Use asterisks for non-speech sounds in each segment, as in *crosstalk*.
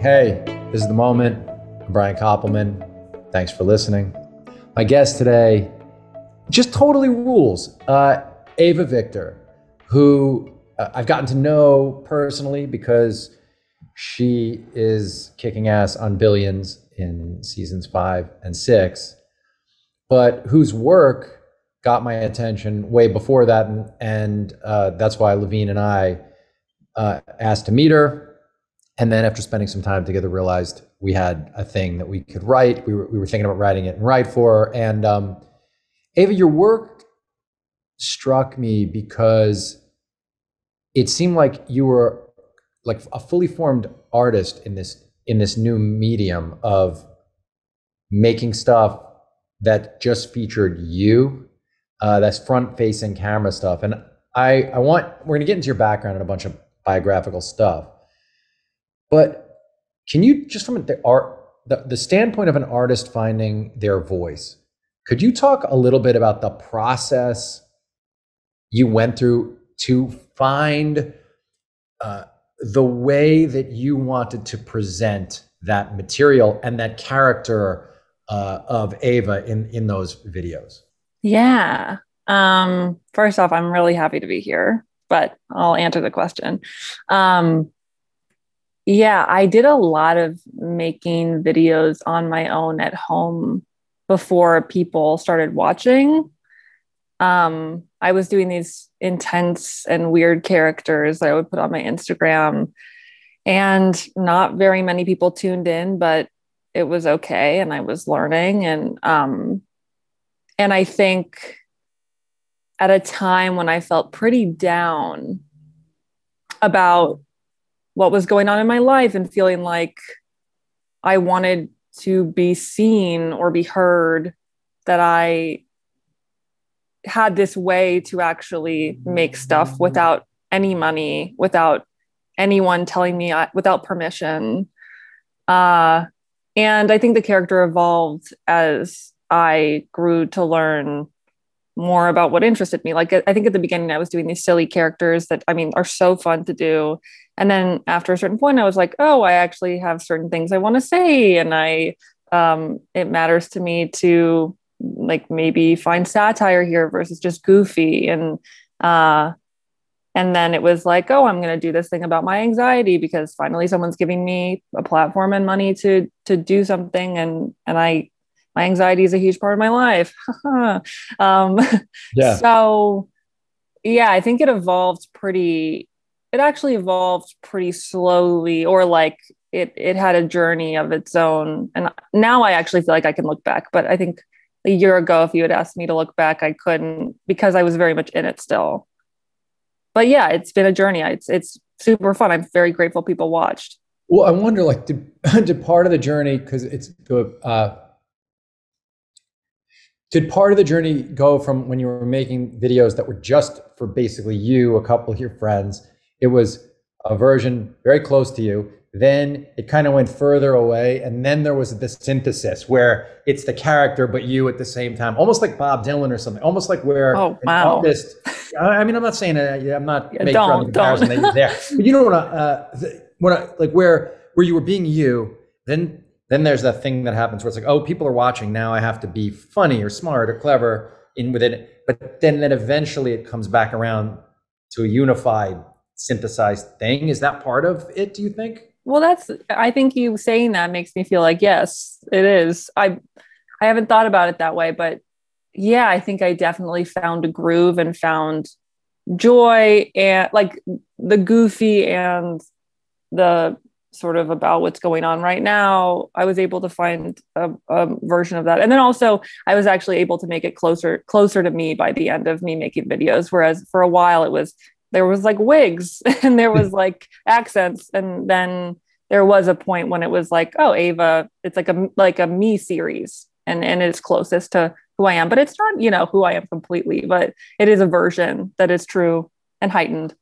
Hey, this is the moment. I'm Brian Koppelman. Thanks for listening. My guest today just totally rules. Uh, Eva Victor, who uh, I've gotten to know personally because she is kicking ass on billions in seasons five and six, but whose work got my attention way before that. And, and uh, that's why Levien and I uh, asked to meet her. And then after spending some time together, realized we had a thing that we could write. We were, we were thinking about writing it and write for. And um, Eva, your work struck me because it seemed like you were like a fully formed artist in this in this new medium of making stuff that just featured you uh, that's front facing camera stuff and i i want we're going to get into your background and a bunch of biographical stuff but can you just from the art the, the standpoint of an artist finding their voice could you talk a little bit about the process you went through to find uh, the way that you wanted to present that material and that character uh, of Eva in in those videos? Yeah. Um, first off, I'm really happy to be here, but I'll answer the question. Um, yeah, I did a lot of making videos on my own at home before people started watching. Um, I was doing these intense and weird characters I would put on my Instagram, and not very many people tuned in, but it was okay, and I was learning, and um, and I think at a time when I felt pretty down about what was going on in my life and feeling like I wanted to be seen or be heard, that I had this way to actually make stuff without any money, without anyone telling me, I, without permission. Uh, and I think the character evolved as I grew to learn more about what interested me. Like I think at the beginning I was doing these silly characters that I mean are so fun to do. And then after a certain point I was like, oh, I actually have certain things I want to say and I um it matters to me to like maybe find satire here versus just goofy and uh and then it was like oh i'm going to do this thing about my anxiety because finally someone's giving me a platform and money to to do something and and i my anxiety is a huge part of my life *laughs* um yeah so yeah i think it evolved pretty it actually evolved pretty slowly or like it it had a journey of its own and now i actually feel like i can look back but i think a year ago, if you had asked me to look back, I couldn't because I was very much in it still. But yeah, it's been a journey. It's it's super fun. I'm very grateful people watched. Well, I wonder, like, did, *laughs* did part of the journey because it's uh, did part of the journey go from when you were making videos that were just for basically you, a couple of your friends? It was a version very close to you then it kind of went further away and then there was this synthesis where it's the character but you at the same time almost like bob dylan or something almost like where oh, wow. artist i mean i'm not saying uh, i'm not yeah, making don't, the comparison don't. that there but you know what I, uh, when I, like where where you were being you then then there's that thing that happens where it's like oh people are watching. Now i have to be funny or smart or clever in within it. But then then eventually it comes back around to a unified synthesized thing. Is that part of it do you think? Well, that's I think you saying that makes me feel like yes, it is. I I haven't thought about it that way, but yeah, I think I definitely found a groove and found joy and like the goofy and the sort of about what's going on right now. I was able to find a, a, version of that. And then also i was actually able to make it closer closer to me by the end of me making videos. Whereas for a while it was there was like wigs *laughs* and there was hmm. like accents. And then there was a point when it was like oh eva it's like a like a me series. And and it's closest to who i am. But it's not you know who i am completely but it is a version that is true and heightened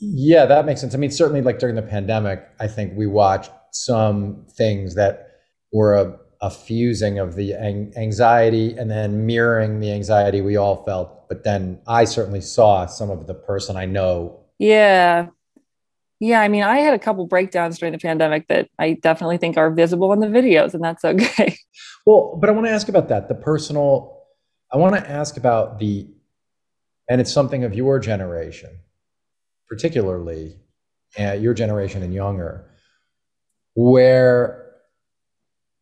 yeah that makes sense i mean certainly like during the pandemic i think we watched some things that were a, a fusing of the anxiety and then mirroring the anxiety we all felt but then I certainly saw some of the person I know. Yeah. yeah, I mean, I had a couple breakdowns during the pandemic that I definitely think are visible in the videos, and that's okay. *laughs* Well, but I want to ask about that the personal, I want to ask about the, and it's something of your generation, particularly uh, your generation and younger, where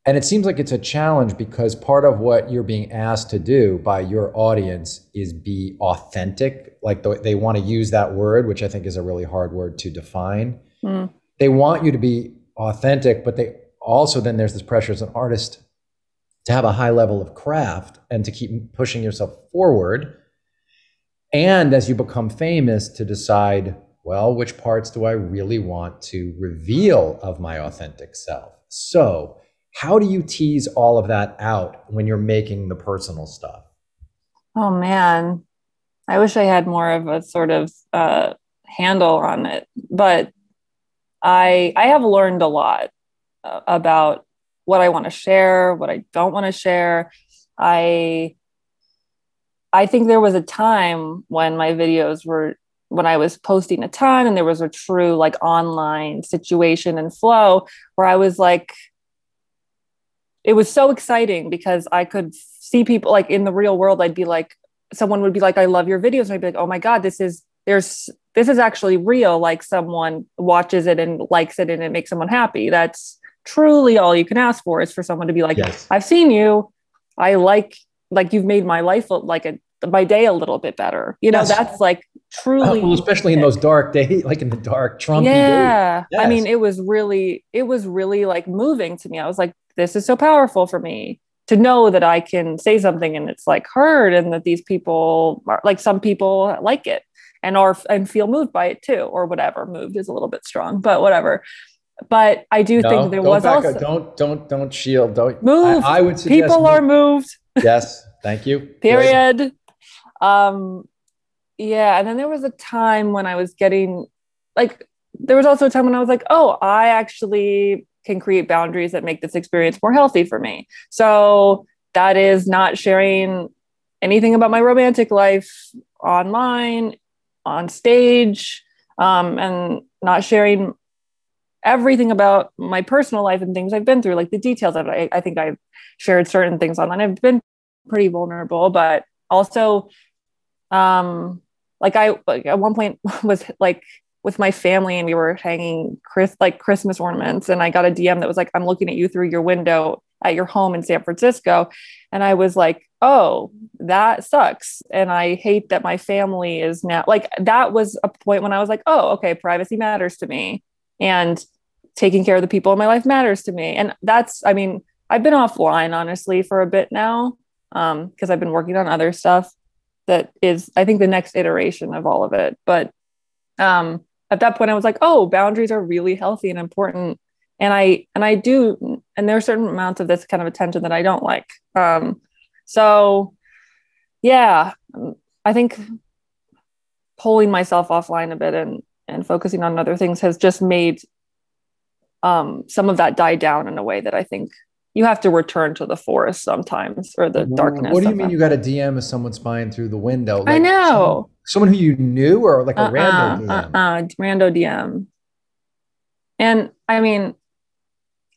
and it seems like it's a challenge because part of what you're being asked to do by your audience is be authentic. Like the, they want to use that word, which I think is a really hard word to define. Mm. They want you to be authentic, but they also then there's this pressure as an artist to have a high level of craft and to keep pushing yourself forward. And as you become famous, to decide, well, which parts do I really want to reveal of my authentic self? So, how do you tease all of that out when you're making the personal stuff? Oh man, I wish I had more of a sort of uh, handle on it, but I I have learned a lot uh, about what I want to share, what I don't want to share. I I think there was a time when my videos were when I was posting a ton and there was a true like online situation and flow where I was like it was so exciting because I could see people like in the real world. I'd be like, someone would be like, I love your videos. And I'd be like, oh my God, this is, there's, this is actually real. Like someone watches it and likes it and it makes someone happy. That's truly all you can ask for is for someone to be like, yes. I've seen you. I like, like you've made my life uh, like a, my day a little bit better. You know, yes. that's like uh, truly, well, especially in those dark days, *laughs* like in the dark Trump. Yeah. Yes. I mean, it was really, it was really like moving to me. I was like, this is so powerful for me to know that I can say something and it's like heard and that these people are like some people like it and are and feel moved by it too or whatever moved is a little bit strong but whatever but I do no, think there was also up. don't don't don't shield don't move I, I would suggest people move. are moved yes thank you *laughs* period Good. um yeah and then there was a time when I was getting like there was also a time when I was like oh I actually can create boundaries that make this experience more healthy for me. So that is not sharing anything about my romantic life online, on stage, um, and not sharing everything about my personal life and things I've been through, like the details of it. I, I think I've shared certain things online. I've been pretty vulnerable, but also, um, like I like at one point *laughs* was like with my family and we were hanging Chris like Christmas ornaments and I got a DM that was like I'm looking at you through your window at your home in San Francisco and I was like oh that sucks and I hate that my family is now like that was a point when I was like oh okay privacy matters to me and taking care of the people in my life matters to me and that's I mean I've been offline honestly for a bit now um because I've been working on other stuff that is I think the next iteration of all of it but um at that point I was like, oh, boundaries are really healthy and important. And I and I do, and there are certain amounts of this kind of attention that I don't like. Um, so yeah, I think pulling myself offline a bit and and focusing on other things has just made um, some of that died down in a way that I think you have to return to the forest sometimes or the darkness. What do you mean you got a DM if someone's spying through the window? Like I know. Someone, someone, who you knew or like a uh-uh, random DM? Uh-uh, rando DM. And I mean,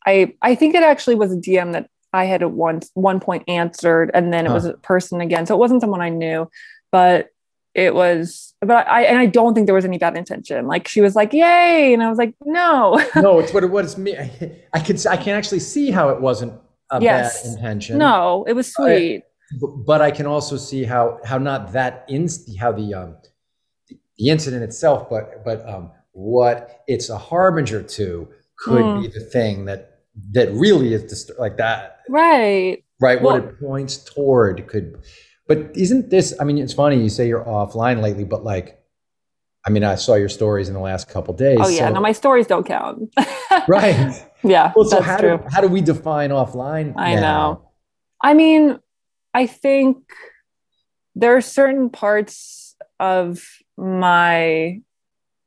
I I think it actually was a DM that I had at one one point answered, and then it huh. was a person again. So it wasn't someone I knew, but it was but i and i don't think there was any bad intention. Like she was like yay and i was like no. *laughs* No it's what it was me I, I could i can actually see how it wasn't a yes. bad intention. No it was sweet. but, but i can also see how how not that inst how the um the incident itself but but um what it's a harbinger to could mm. be the thing that that really is dist- like that. Right. Right well, what it points toward could but isn't this? I mean, it's funny you say you're offline lately, but like, I mean, I saw your stories in the last couple days. Oh yeah, so, no, my stories don't count. *laughs* right. *laughs* Yeah. Well, so how true. do how do we define offline? I now? know. I mean, I think there are certain parts of my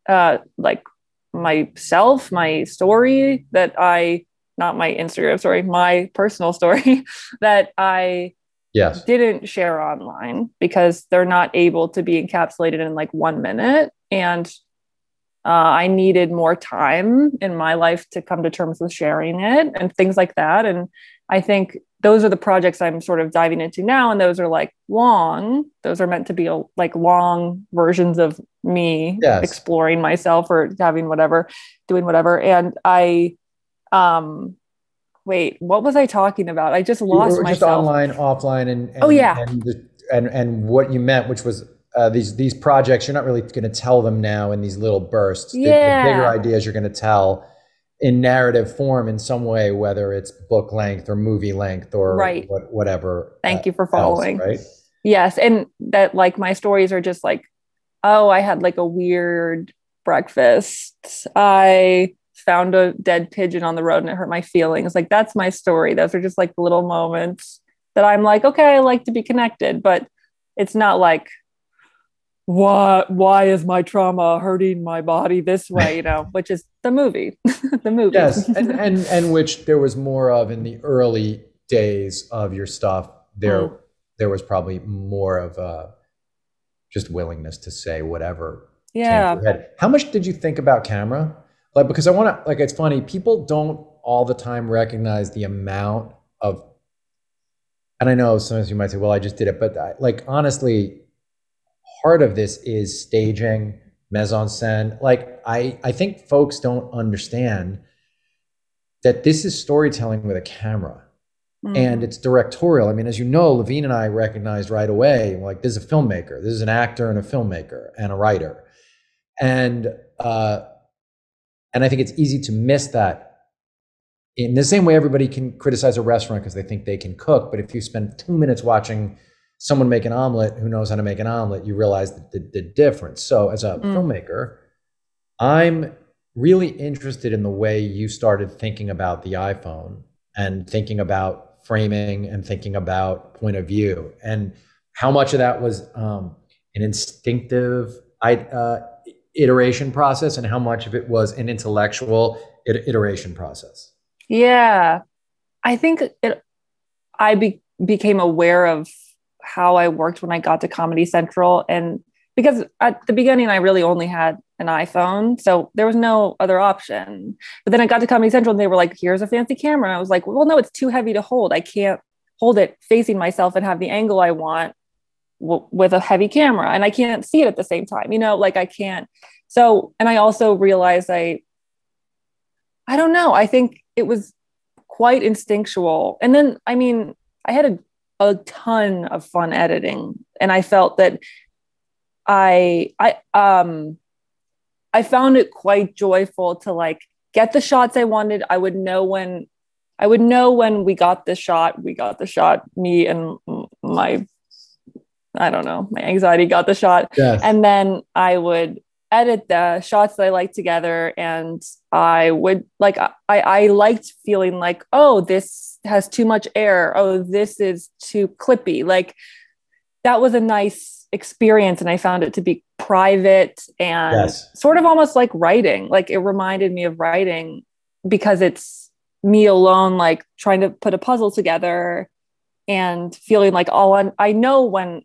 uh like myself, my story that I not my Instagram story, my personal story *laughs* that I yes. didn't share online because they're not able to be encapsulated in like one minute. And uh, I needed more time in my life to come to terms with sharing it and things like that. And I think those are the projects I'm sort of diving into now. And those are like long, those are meant to be a, like long versions of me yes. exploring myself or having whatever, doing whatever. And I, um, wait, what was I talking about? I just lost just myself. online, offline, and, and oh yeah, and, and and what you meant, which was uh, these these projects. You're not really going to tell them now in these little bursts. Yeah. The, the bigger ideas you're going to tell in narrative form in some way, whether it's book length or movie length or right. what, whatever. Thank uh, you for following. Else, right. Yes, and that like my stories are just like, oh, I had like a weird breakfast. I found a dead pigeon on the road and it hurt my feelings. Like that's my story. Those are just like little moments that I'm like, okay, I like to be connected, but it's not like why why is my trauma hurting my body this way, you know, which is the movie. *laughs* the movie. Yes. *laughs* And and and which there was more of in the early days of your stuff. There mm. there was probably more of a just willingness to say whatever. Yeah. How much did you think about camera? Like because I want to like it's funny people don't all the time recognize the amount of and I know sometimes you might say well I just did it but I, like honestly part of this is staging mise en scène. Like I I think folks don't understand that this is storytelling with a camera. Mm. and it's directorial. I mean as you know Levien and I recognized right away like this is a filmmaker. This is an actor and a filmmaker and a writer. And uh and I think it's easy to miss that. In the same way, everybody can criticize a restaurant because they think they can cook. But if you spend two minutes watching someone make an omelet who knows how to make an omelet, you realize the, the, the difference. So, as a mm. filmmaker, I'm really interested in the way you started thinking about the iPhone and thinking about framing and thinking about point of view and how much of that was um, an instinctive uh, iteration process and how much of it was an intellectual iteration process? Yeah, I think it. I be, became aware of how I worked when I got to Comedy Central, and because at the beginning I really only had an iPhone, so there was no other option. But then I got to Comedy Central, and they were like, "Here's a fancy camera," and I was like, "Well, no, it's too heavy to hold. I can't hold it facing myself and have the angle I want." W- with a heavy camera and I can't see it at the same time. You know, like I can't. So, and I also realized I, I don't know. I think it was quite instinctual. And then, I mean, I had a, a ton of fun editing and I felt that I, I, um, I found it quite joyful to like get the shots I wanted. I would know when I would know when we got the shot, we got the shot, me and my I don't know, my anxiety got the shot. Yes. And then I would edit the shots that I liked together. And I would like, I, I liked feeling like, oh, this has too much air. Oh, this is too clippy. Like that was a nice experience. And I found it to be private and yes. sort of almost like writing. Like it reminded me of writing because it's me alone, like trying to put a puzzle together and feeling like, oh, I'm, I know when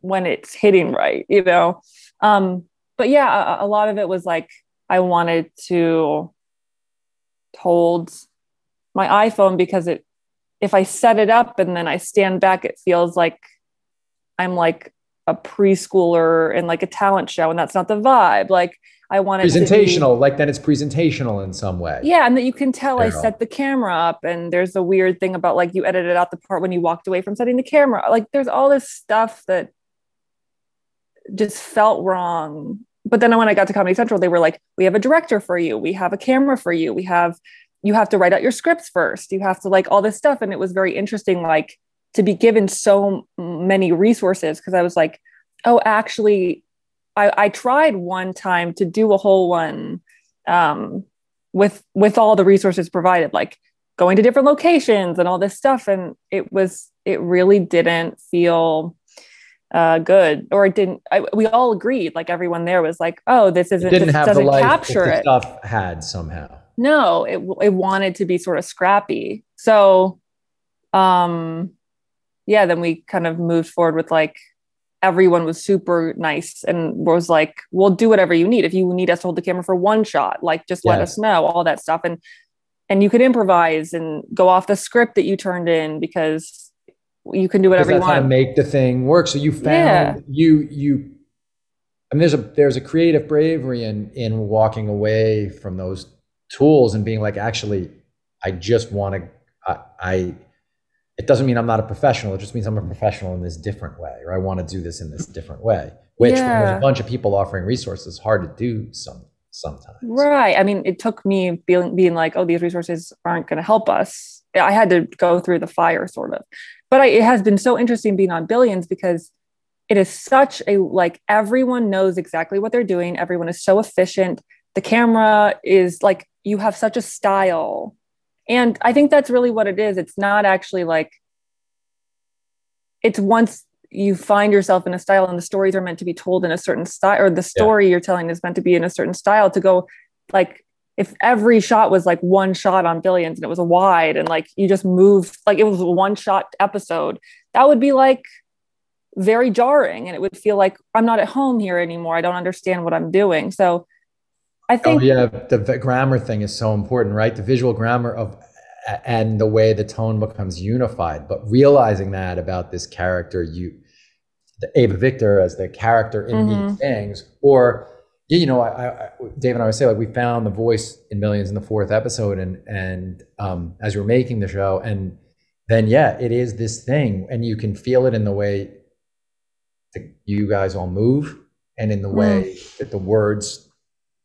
when it's hitting right, you know. Um, but yeah, a, a lot of it was like I wanted to hold my iPhone because it if I set it up and then I stand back, it feels like I'm like a preschooler in like a talent show, and that's not the vibe. Like I wanted to presentational, be, like then it's presentational in some way. Yeah, and that you can tell I set the camera up, and there's a weird thing about like you edited out the part when you walked away from setting the camera. Like there's all this stuff that just felt wrong. But then when I got to Comedy Central, they were like, "We have a director for you. We have a camera for you. We have you have to write out your scripts first. You have to like all this stuff." And it was very interesting, like to be given so many resources because I was like, "Oh, actually." I, I tried one time to do a whole one um, with with all the resources provided, like going to different locations and all this stuff, and it was it really didn't feel uh, good, or it didn't. I, we all agreed, like everyone there was like, "Oh, this isn't it didn't this have doesn't the life capture it." Stuff had somehow. No, it it wanted to be sort of scrappy. So, um, yeah, then we kind of moved forward with like everyone was super nice and was like, we'll do whatever you need. If you need us to hold the camera for one shot, like just let us know, all that stuff. And and you could improvise and go off the script that you turned in because you can do whatever you want. to make the thing work. So you found yeah. you you I mean there's a there's a creative bravery in in walking away from those tools and being like, actually, I just want to I, I it doesn't mean I'm not a professional. It just means I'm a mm. professional in this different way, or I want to do this in this different way. Which yeah. there's a bunch of people offering resources, hard to do some sometimes. Right. I mean, it took me being being like, oh, these resources aren't going to help us. I had to go through the fire, sort of. But I, it has been so interesting being on Billions because it is such a like everyone knows exactly what they're doing. Everyone is so efficient. The camera is like you have such a style and I think that's really what it is. It's not actually like, it's once you find yourself in a style and the stories are meant to be told in a certain style, or the story yeah. you're telling is meant to be in a certain style to go like, if every shot was like one shot on billions and it was a wide and like you just moved like it was a one shot episode, that would be like very jarring and it would feel like I'm not at home here anymore. I don't understand what I'm doing. So I oh, think. Oh, yeah, the grammar thing is so important, right? The visual grammar of and the way the tone becomes unified. But realizing that about this character, you, the Eva Victor as the character in mm-hmm. these things, or you know, I, I, Dave and I would say like we found the voice in Billions in the fourth episode, and and um, as we are making the show, and then yeah, it is this thing, and you can feel it in the way that you guys all move, and in the way mm. that the words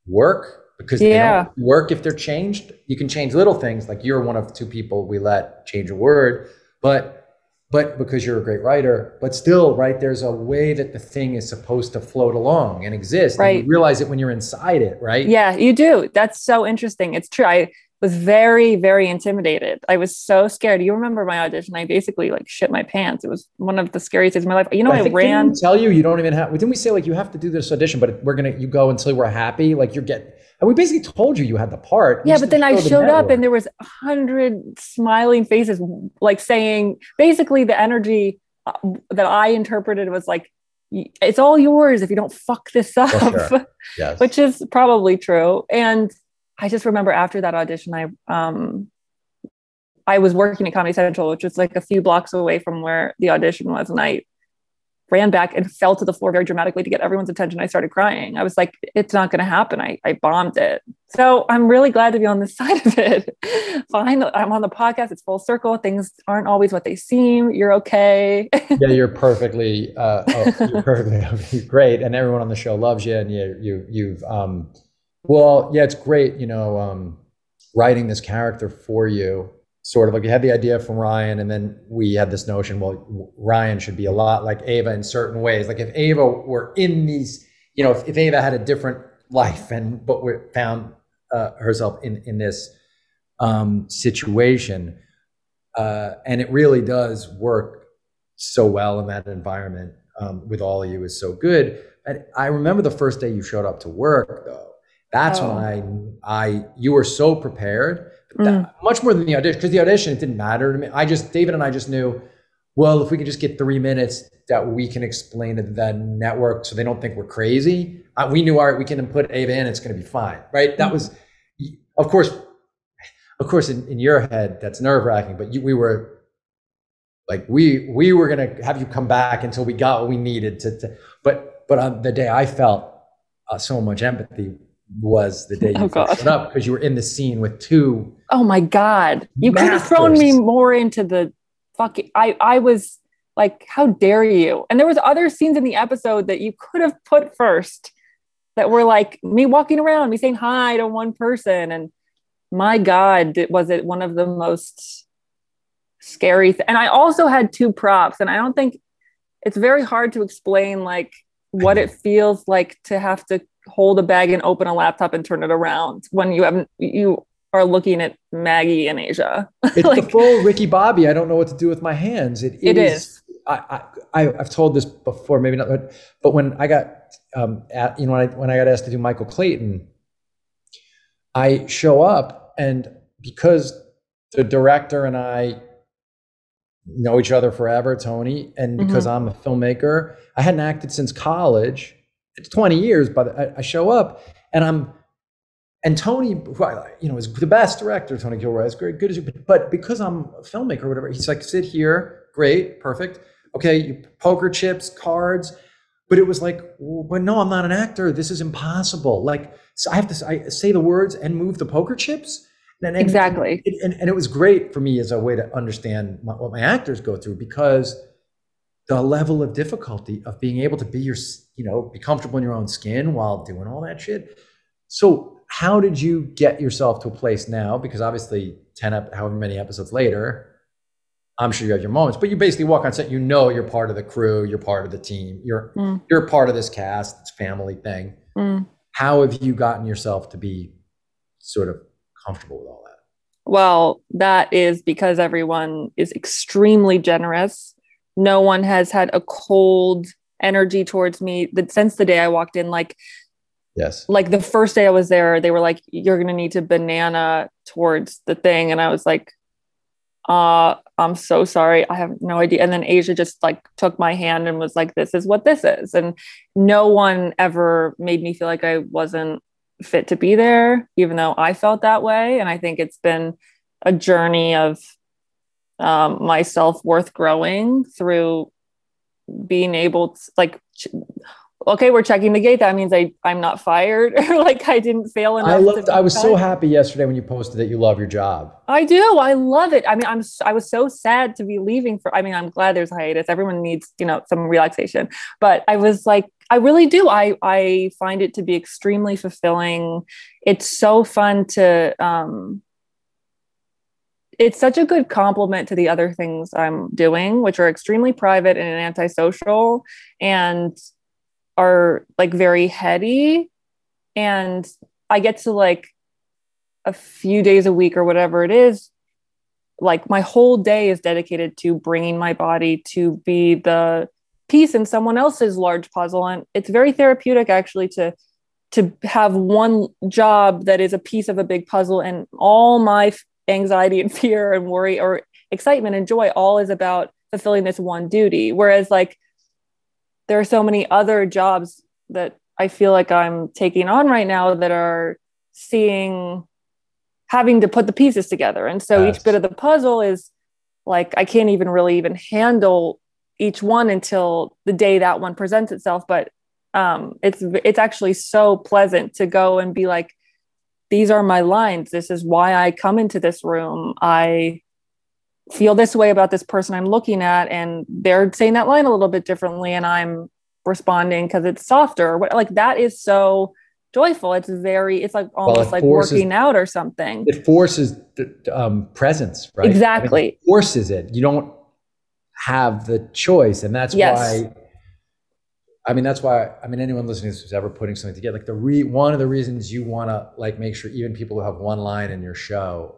work because yeah. they don't work if they're changed. You can change little things, like you're one of two people we let change a word, but but because you're a great writer, but still, right, there's a way that the thing is supposed to float along and exist. Right. And you realize it when you're inside it, right? Yeah, you do. That's so interesting. It's true. I was very, very intimidated. I was so scared. You remember my audition? I basically like shit my pants. It was one of the scariest days of my life. You know, I, I ran. tell you, you don't even have. Didn't we say like you have to do this audition, but we're gonna you go until we're happy. Like you're getting. And we basically told you you had the part. Yeah, but then I showed up and there was a hundred smiling faces, like saying basically the energy uh, that I interpreted was like, "It's all yours if you don't fuck this up," sure. *laughs* yes. which is probably true. And I just remember after that audition, I um, I was working at Comedy Central, which was like a few blocks away from where the audition was, and I ran back and fell to the floor very dramatically to get everyone's attention. I started crying. I was like, it's not going to happen. I, I bombed it. So I'm really glad to be on this *laughs* side of it. Fine. I'm on the podcast. It's full circle. Things aren't always what they seem. You're okay. *laughs* yeah, you're perfectly, uh, oh, you're perfectly *laughs* great. And everyone on the show loves you. And you, you, you've, um, well, yeah, it's great, you know, um, writing this character for you. Sort of like you had the idea from Rian, and then we had this notion. Well, Rian should be a lot like Eva in certain ways. Like if Eva were in these, you know, if, if Eva had a different life and but found uh, herself in in this um, situation, uh, and it really does work so well in that environment um, with all of you is so good. And I remember the first day you showed up to work, though that's oh. when I, I, you were so prepared, mm. much more than the audition, because the audition, it didn't matter to me. I just, David and I just knew, well, if we could just get three minutes that we can explain to the network so they don't think we're crazy, uh, we knew, all right, we can put Eva in, it's going to be fine, right? That was, of course, of course, in, in your head, that's nerve wracking, but you, we were like, we, we were going to have you come back until we got what we needed to, to but, but on the day I felt uh, so much empathy was the day oh, you oh, showed up because you were in the scene with two. Oh my god! You could have thrown me more into the fucking. I I was like, how dare you? And there was other scenes in the episode that you could have put first that were like me walking around, me saying hi to one person, and my god, was it one of the most scary. Th- and I also had two props, and I don't think it's very hard to explain like what it *laughs* feels like to have to hold a bag and open a laptop and turn it around when you haven't you are looking at Maggie in Asia. *laughs* it's like, the full Ricky Bobby. I don't know what to do with my hands. It, it is. is. I, I I've told this before, maybe not, but, but when I got um, at, you know when I when I got asked to do Michael Clayton, I show up and because the director and I know each other forever, Tony, and because mm-hmm. I'm a filmmaker, I hadn't acted since college. It's 20 years, but I, I show up and I'm and Tony, who I, you know, is the best director. Tony Gilroy is great, good as you. But because I'm a filmmaker, or whatever, he's like, sit here, great, perfect. Okay, poker chips, cards. But it was like, well, but no, I'm not an actor. This is impossible. Like, so I have to I say the words and move the poker chips. And, and exactly. It, and, and it was great for me as a way to understand my, what my actors go through because the level of difficulty of being able to be your, you know, be comfortable in your own skin while doing all that shit. So how did you get yourself to a place now? Because obviously, 10, up, however many episodes later, I'm sure you have your moments, but you basically walk on set, you know, you're part of the crew, you're part of the team, you're, mm. you're part of this cast, it's family thing. Mm. How have you gotten yourself to be sort of comfortable with all that? Well, that is because everyone is extremely generous. No one has had a cold energy towards me that since the day I walked in, like Yes. Like the first day I was there, they were like, you're to need to banana towards the thing. And I was like, uh, I'm so sorry. I have no idea. And then Asia just like took my hand and was like, this is what this is. And no one ever made me feel like I wasn't fit to be there, even though I felt that way. And I think it's been a journey of um, my self worth growing through being able to like okay, we're checking the gate. That means I I'm not fired or *laughs* like I didn't fail enough. I loved. I was cut. so happy yesterday when you posted that you love your job. I do. I love it. I mean, I'm I was so sad to be leaving for. I mean, I'm glad there's a hiatus. Everyone needs you know some relaxation, but I was like, I really do. I I find it to be extremely fulfilling. It's so fun to um it's such a good complement to the other things I'm doing, which are extremely private and antisocial. And are like very heady and i get to like a few days a week or whatever it is like my whole day is dedicated to bringing my body to be the piece in someone else's large puzzle and it's very therapeutic actually to to have one job that is a piece of a big puzzle and all my anxiety and *laughs* fear and worry or excitement and joy all is about fulfilling this one duty whereas like there are so many other jobs that I feel like I'm taking on right now that are seeing having to put the pieces together. And so yes. each bit of the puzzle is like I can't even really even handle each one until the day that one presents itself. But um, it's it's actually so pleasant to go and be like, these are my lines. This is why I come into this room. I feel this way about this person I'm looking at, and they're saying that line a little bit differently, and I'm responding because it's softer. What like that is so joyful. It's very, it's like almost well, it like forces, working out or something. It forces the um, presence, right? Exactly. I mean, forces it. You don't have the choice, and that's yes. why. I mean, that's why. I mean, anyone listening who's ever putting something together, like the re, one of the reasons you want to like make sure even people who have one line in your show,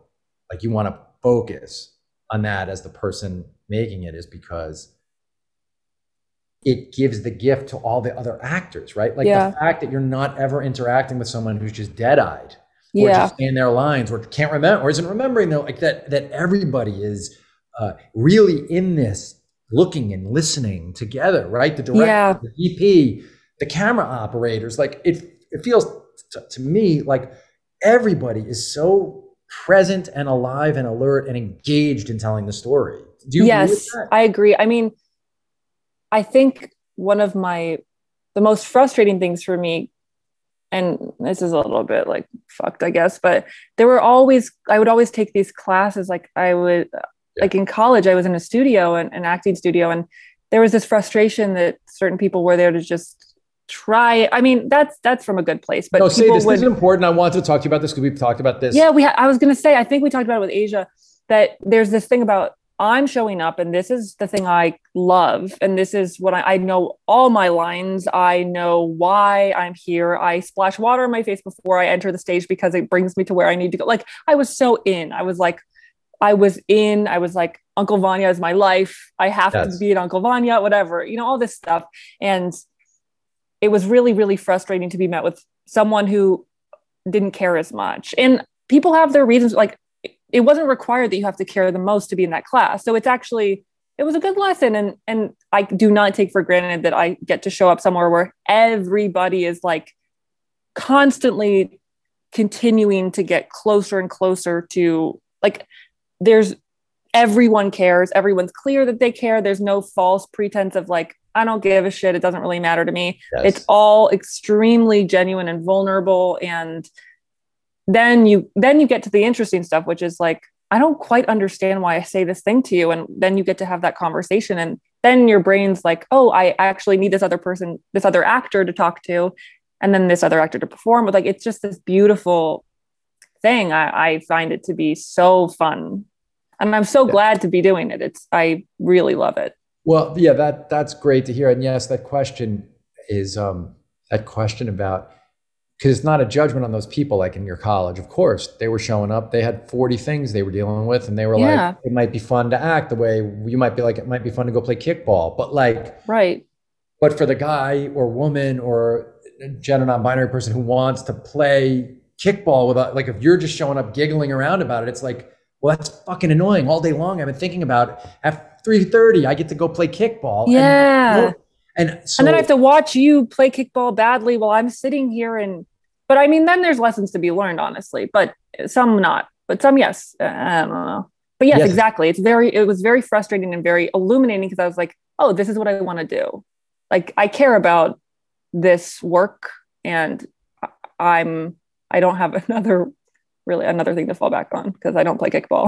like you want to focus on that as the person making it is because it gives the gift to all the other actors, right? Like yeah. the fact that you're not ever interacting with someone who's just dead-eyed or yeah. just in their lines or can't remember or isn't remembering though, like that that everybody is uh, really in this looking and listening together, right? The director, yeah. the EP, the camera operators, like it it feels t- to me like everybody is so present and alive and alert and engaged in telling the story. Do you yes, agree I agree. I mean, I think one of my the most frustrating things for me, and this is a little bit like fucked, I guess, but there were always I would always take these classes. Like I would yeah. like in college, I was in a studio and an acting studio, and there was this frustration that certain people were there to just try i mean that's that's from a good place but no, say this, would, this is important. I wanted to talk to you about this because we've talked about this. Yeah we ha- i was going to say i think we talked about it with asia that there's this thing about i'm showing up and this is the thing i love and this is what I, I know all my lines. I know why i'm here. I splash water on my face before i enter the stage because it brings me to where i need to go. Like i was so in. I was like i was in i was like uncle vanya is my life. I have yes. to be an uncle vanya whatever you know all this stuff. And it was really really frustrating to be met with someone who didn't care as much. And people have their reasons like it wasn't required that you have to care the most to be in that class. So it's actually it was a good lesson. And and i do not take for granted that i get to show up somewhere where everybody is like constantly continuing to get closer and closer to like there's everyone cares. Everyone's clear that they care. There's no false pretense of like i don't give a shit. It doesn't really matter to me. Yes. it's all extremely genuine and vulnerable. And then you then you get to the interesting stuff which is like i don't quite understand why i say this thing to you. And then you get to have that conversation. And then your brain's like oh i actually need this other person this other actor to talk to and then this other actor to perform. But like it's just this beautiful thing. I, I find it to be so fun and i'm so yeah. glad to be doing it. It's i really love it. Well yeah that that's great to hear. And yes that question is um that question about because it's not a judgment on those people like in your college. Of course they were showing up they had 40 things they were dealing with and they were yeah. like it might be fun to act the way you might be like it might be fun to go play kickball. But like right. but for the guy or woman or gender non-binary person who wants to play kickball without like if you're just showing up giggling around about it, it's like, well, that's fucking annoying all day long. I've been thinking about at 3:30, I get to go play kickball. Yeah. And, and, so, and then I have to watch you play kickball badly while I'm sitting here and but I mean then there's lessons to be learned, honestly, but some not. But some yes. Uh, I don't know. But yes, yes, exactly. It's very it was very frustrating and very illuminating because I was like, oh, this is what I want to do. Like I care about this work and i'm i don't have *laughs* another really another thing to fall back on because i don't play kickball *laughs*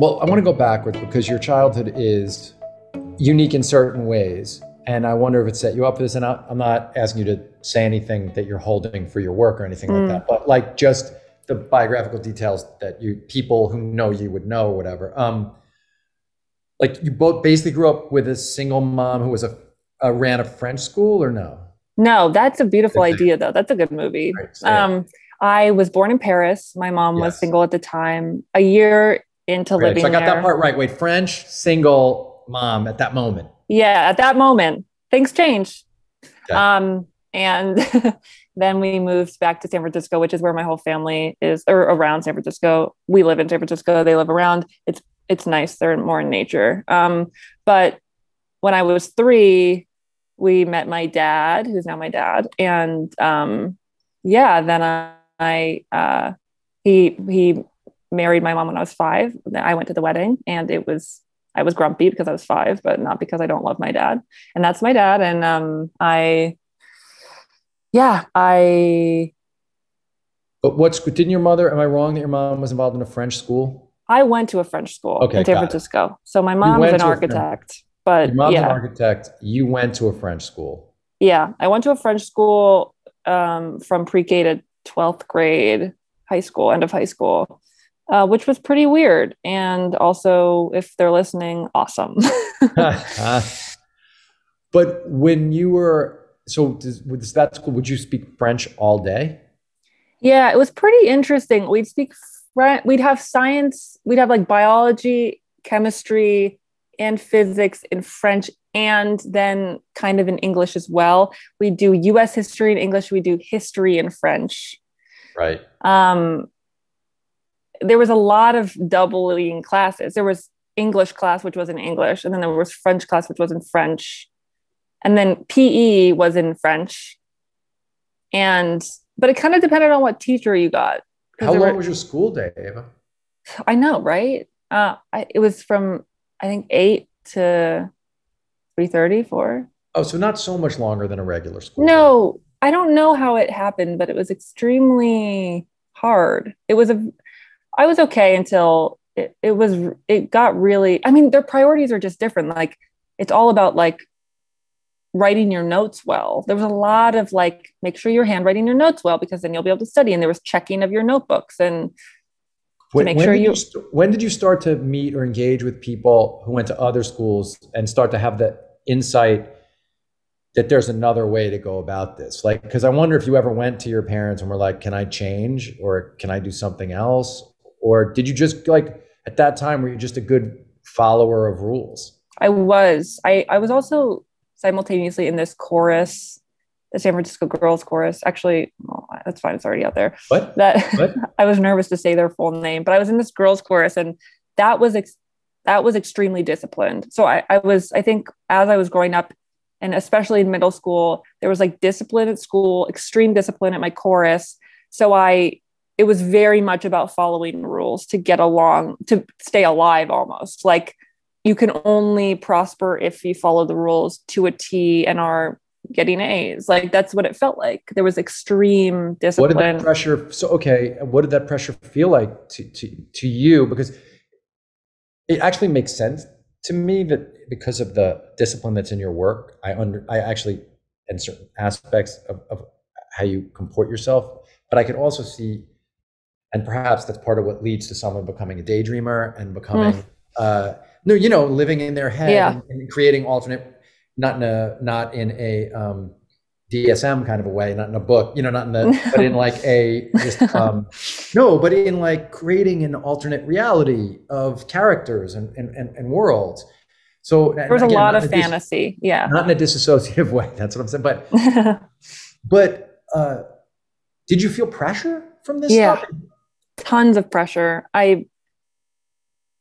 well i want to go backwards because your childhood is unique in certain ways and i wonder if it set you up for this and i'm not asking you to say anything that you're holding for your work or anything mm. like that but like just the biographical details that you people who know you would know, whatever. Um, like you both basically grew up with a single mom who was a, a ran a French school, or no? No, that's a beautiful idea, though. That's a good movie. Right, um, I was born in Paris. My mom yes. was single at the time. A year into living so I got there, that part right. Wait, French single mom at that moment. Yeah, at that moment, things change. Okay. Um, and *laughs* then we moved back to San Francisco, which is where my whole family is, or around San Francisco. We live in San Francisco. They live around. It's it's nice. They're more in nature. Um, but when I was three, we met my dad, who's now my dad, and um, yeah, then I, I uh, he he married my mom when I was five. I went to the wedding, and it was I was grumpy because I was five, but not because I don't love my dad. And that's my dad. And um, I yeah, I. But what's didn't your mother? Am I wrong that your mom was involved in a French school? I went to a French school okay, in San Francisco. It. So my mom is an architect, but your mom's yeah. an architect. You went to a French school. Yeah, I went to a French school um, from pre-K to twelfth grade, high school, end of high school, uh, which was pretty weird. And also, if they're listening, awesome. *laughs* but when you were so does, with that school, would you speak French all day? Yeah, it was pretty interesting. We'd speak French. We'd have science. We'd have like biology, chemistry, and physics in French, and then kind of in English as well. We do U.S. history in English. We do history in French. Right. Um, there was a lot of doubling classes. There was English class, which was in English, and then there was French class, which was in French and then PE was in French. And but it kind of depended on what teacher you got. How long were, was your school day, Eva? I know, right? Uh, I, it was from I think eight to three thirty, four. Oh, so not so much longer than a regular school. No, day. I don't know how it happened, but it was extremely hard. It was a, I was okay until it, it was, it got really, I mean, their priorities are just different. Like it's all about like writing your notes well. There was a lot of like, make sure you're handwriting your notes well because then you'll be able to study. And there was checking of your notebooks and when, to make sure you, you st- when did you start to meet or engage with people who went to other schools and start to have the insight that there's another way to go about this? Like, because I wonder if you ever went to your parents and were like, "Can I change or can I do something else?" Or did you just like at that time were you just a good follower of rules? I was. I I was also simultaneously in this chorus the San Francisco Girls Chorus. Actually, well, that's fine. It's already out there. What? That *laughs* What? I was nervous to say their full name, but I was in this girls chorus and that was ex- that was extremely disciplined. So I, I was, I think as I was growing up and especially in middle school, there was like discipline at school, extreme discipline at my chorus. So I it was very much about following rules to get along, to stay alive almost. Like you can only prosper if you follow the rules to a T and are getting A's. Like that's what it felt like. There was extreme discipline. What did that pressure? So okay, what did that pressure feel like to to to you? Because it actually makes sense to me that because of the discipline that's in your work, I under I actually in certain aspects of, of how you comport yourself, but I could also see, and perhaps that's part of what leads to someone becoming a daydreamer and becoming, uh, no, you know, living in their head Yeah. and, and creating alternate, not in a not in a um, DSM kind of a way, not in a book, you know, not in the, but in like a *laughs* just um, no, but in like creating an alternate reality of characters and and, and, and worlds. So there's was a lot of a dis- fantasy. Yeah. not in a disassociative *laughs* way. That's what I'm saying. But *laughs* but uh, did you feel pressure from this Yeah. stuff? tons of pressure. I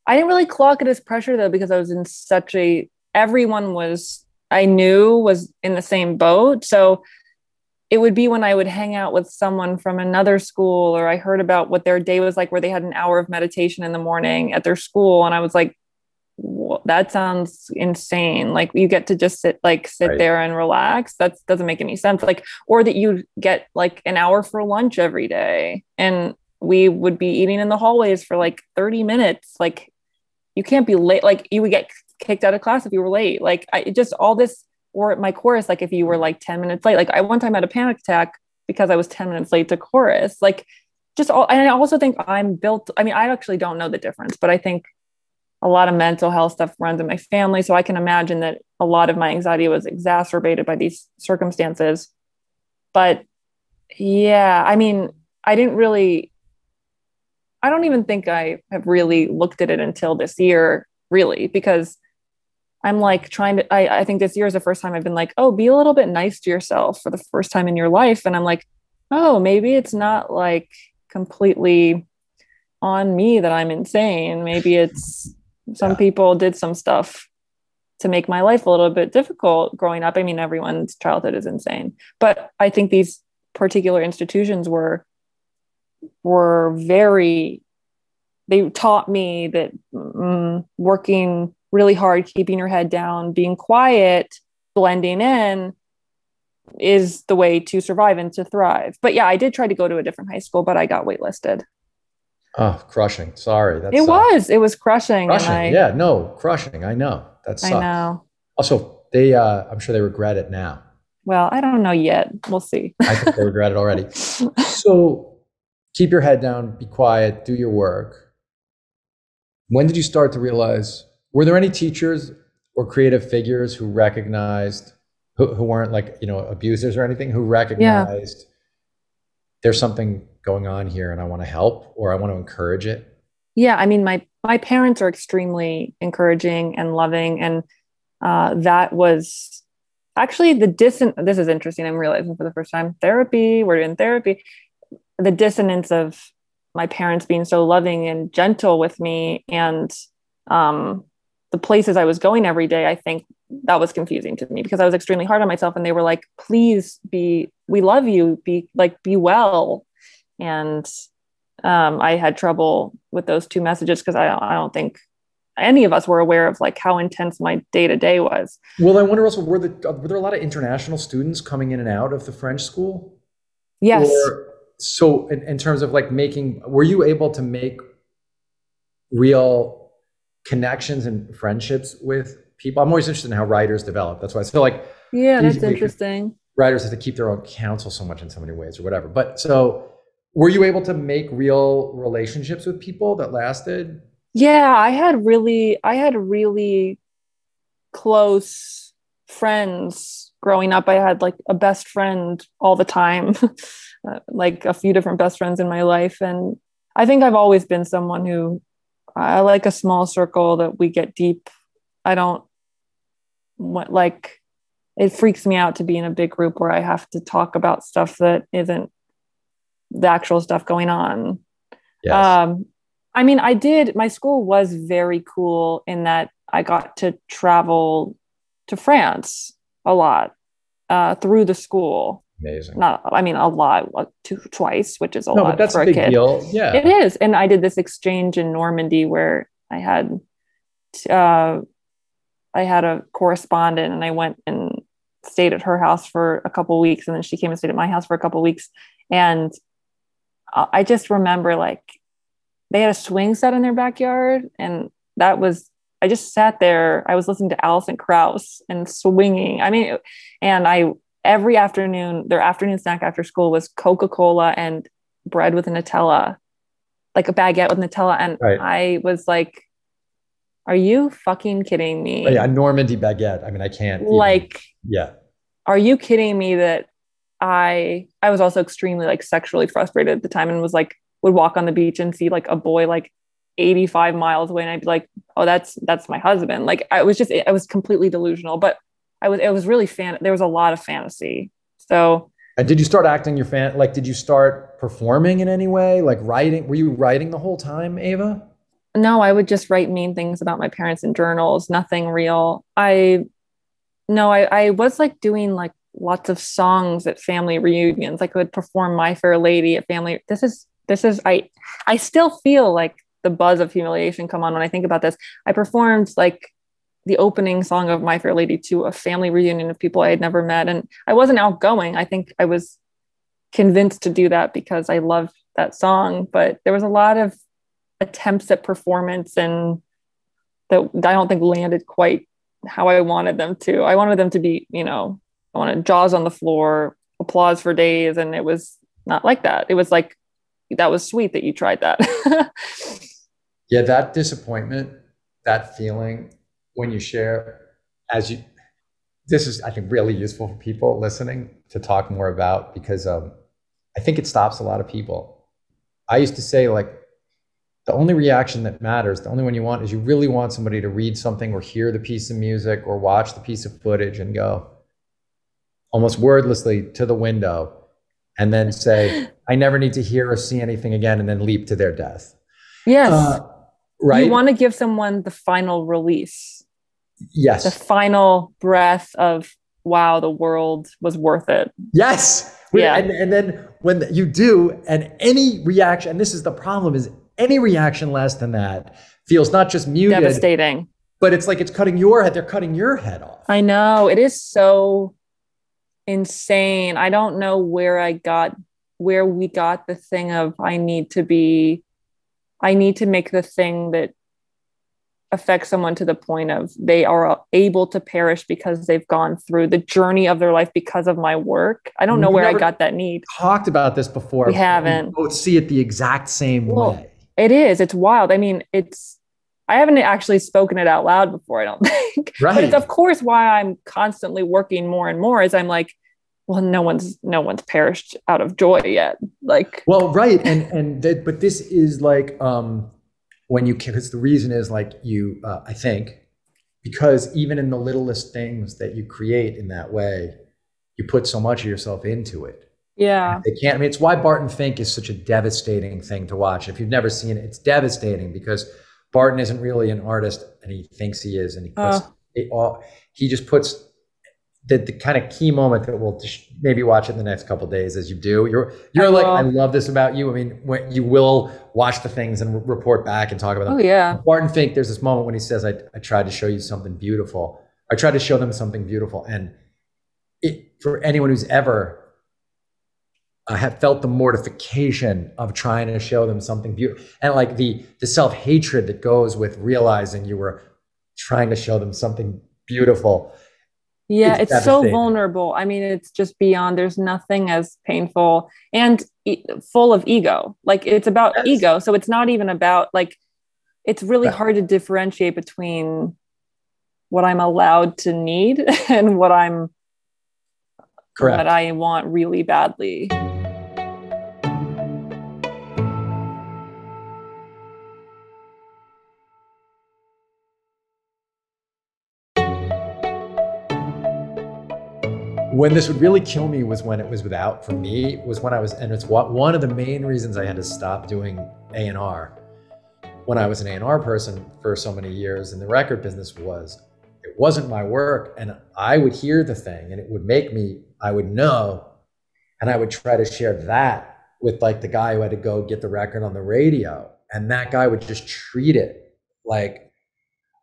I didn't really clock it as pressure though because I was in such a everyone was I knew was in the same boat. So it would be when I would hang out with someone from another school or I heard about what their day was like where they had an hour of meditation in the morning at their school and I was like that sounds insane like you get to just sit like sit Right. there and relax that doesn't make any sense like or that you get like an hour for lunch every day and we would be eating in the hallways for like 30 minutes. Like you can't be late. Like you would get kicked out of class if you were late. Like i just all this or my chorus like if you were like 10 minutes late. Like i one time had a panic attack because i was 10 minutes late to chorus. Like just all and i also think i'm built i mean i actually don't know the difference but i think a lot of mental health stuff runs in my family. So i can imagine that a lot of my anxiety was exacerbated by these circumstances. But yeah i mean i didn't really i don't even think i have really looked at it until this year really because i'm like trying to I, I think this year is the first time i've been like oh be a little bit nice to yourself for the first time in your life. And i'm like oh maybe it's not like completely on me that i'm insane. Maybe it's some Yeah. people did some stuff to make my life a little bit difficult growing up. I mean everyone's childhood is insane. But i think these particular institutions were were very they taught me that mm, working really hard keeping your head down being quiet blending in is the way to survive and to thrive but yeah i did try to go to a different high school but i got waitlisted Oh, crushing. Sorry. That it sucks. was it was crushing, crushing. i yeah, no, crushing. I know. that's i know Also, they uh, I'm sure they regret it now. well i don't know yet we'll see I think they regret it already. *laughs* So keep your head down, be quiet, do your work. When did you start to realize were there any teachers or creative figures who recognized who, who weren't like, you know, abusers or anything, who recognized there's something going on here and I want to help or I want to encourage it? yeah i mean my my parents are extremely encouraging and loving and uh, that was actually the distant this is interesting i'm realizing for the first time therapy we're in therapy the dissonance of my parents being so loving and gentle with me and um, the places i was going every day i think that was confusing to me because i was extremely hard on myself and they were like please be we love you be like be well and um, I had trouble with those two messages because I, I don't think any of us were aware of like how intense my day to day was. Well, I wonder also were the were there a lot of international students coming in and out of the French school? Yes. Or so in, in terms of like making were you able to make real connections and friendships with people? I'm always interested in how writers develop. That's why I feel like yeah, that's interesting. writers have to keep their own counsel so much in so many ways or whatever. But so were you able to make real relationships with people that lasted? Yeah, I had really, I had really close friends growing up. I had like a best friend all the time, *laughs* uh, like a few different best friends in my life. And I think I've always been someone who I like a small circle that we get deep. I don't want like it freaks me out to be in a big group where I have to talk about stuff that isn't the actual stuff going on. Yes. Um, I mean, I did, my school was very cool in that I got to travel to France a lot uh, through the school. Amazing. Not, I mean, a lot, like two, twice, which is a no, lot that's for a, big kid. Deal. Yeah, it is. And I did this exchange in Normandy where I had, uh, I had a correspondent, and I went and stayed at her house for a couple weeks, and then she came and stayed at my house for a couple weeks, and I just remember like they had a swing set in their backyard, and that was I just sat there. I was listening to Alison Krauss and swinging. I mean, and I every afternoon, their afternoon snack after school was Coca Cola and bread with Nutella, like a baguette with Nutella. And right. I was like, "Are you fucking kidding me?" Oh, yeah, Normandy baguette. I mean, I can't. Even, like, yeah. Are you kidding me that I I was also extremely like sexually frustrated at the time and was like would walk on the beach and see like a boy like 85 miles away and I'd be like, oh, that's that's my husband. Like I was just I was completely delusional, but I was it was really fan there was a lot of fantasy. So and did you start acting your fan like did you start performing in any way? Like writing were you writing the whole time, Eva? No, I would just write mean things about my parents in journals, nothing real. I no, I, I was like doing like lots of songs at family reunions. Like I would perform My Fair Lady at family. This is this is I I still feel like the buzz of humiliation come on when I think about this. I performed like the opening song of My Fair Lady to a family reunion of people I had never met. And I wasn't outgoing. I think I was convinced to do that because I loved that song. But there was a lot of attempts at performance and that I don't think landed quite how I wanted them to. I wanted them to be, you know, I wanted jaws on the floor, applause for days. And it was not like that. It was like, that was sweet that you tried that. *laughs* yeah, that disappointment, that feeling when you share, as you, this is, I think, really useful for people listening to talk more about because um, I think it stops a lot of people. I used to say, like, the only reaction that matters, the only one you want is you really want somebody to read something or hear the piece of music or watch the piece of footage and go almost wordlessly to the window and then say, *laughs* I never need to hear or see anything again, and then leap to their death. Yes. Uh, right. You want to give someone the final release. Yes. The final breath of, wow, the world was worth it. Yes. Yeah. And, and then when you do, and any reaction, and this is the problem, is any reaction less than that feels not just muted, devastating, but it's like it's cutting your head. They're cutting your head off. I know. It is so insane. I don't know where I got where we got the thing of I need to be I need to make the thing that affects someone to the point of they are able to perish because they've gone through the journey of their life because of my work. I don't know we where I got that need. Talked about this before. We haven't. We both see it the exact same well, way. It is. It's wild. I mean, it's I haven't actually spoken it out loud before, I don't *laughs* think. Right. But it's of course why I'm constantly working more and more is I'm like, well, no one's no one's perished out of joy yet. Like Well, right. And and that, but this is like um when you because the reason is like you uh, I think because even in the littlest things that you create in that way, you put so much of yourself into it. Yeah. They can't I mean it's why Barton Fink is such a devastating thing to watch. If you've never seen it, it's devastating because Barton isn't really an artist, and he thinks he is, and he puts uh. it all. He just puts the, the kind of key moment that we'll maybe watch in the next couple days as you do. You're you're I like will. I love this about you. I mean, when you will watch the things and re- report back and talk about them. Oh yeah. Barton Fink, there's this moment when he says, "I I tried to show you something beautiful. I tried to show them something beautiful." And it, for anyone who's ever uh, have felt the mortification of trying to show them something beautiful and like the the self-hatred that goes with realizing you were trying to show them something beautiful yeah it's, it's so vulnerable i mean it's just beyond there's nothing as painful and e- full of ego like it's about yes. ego so it's not even about like it's really yeah. hard to differentiate between what i'm allowed to need *laughs* and what i'm Correct. what i want really badly when this would really kill me was when it was without for me was when I was and it's what one of the main reasons I had to stop doing A&R when I was an A&R person for so many years in the record business was it wasn't my work and I would hear the thing and it would make me I would know and I would try to share that with like the guy who had to go get the record on the radio and that guy would just treat it like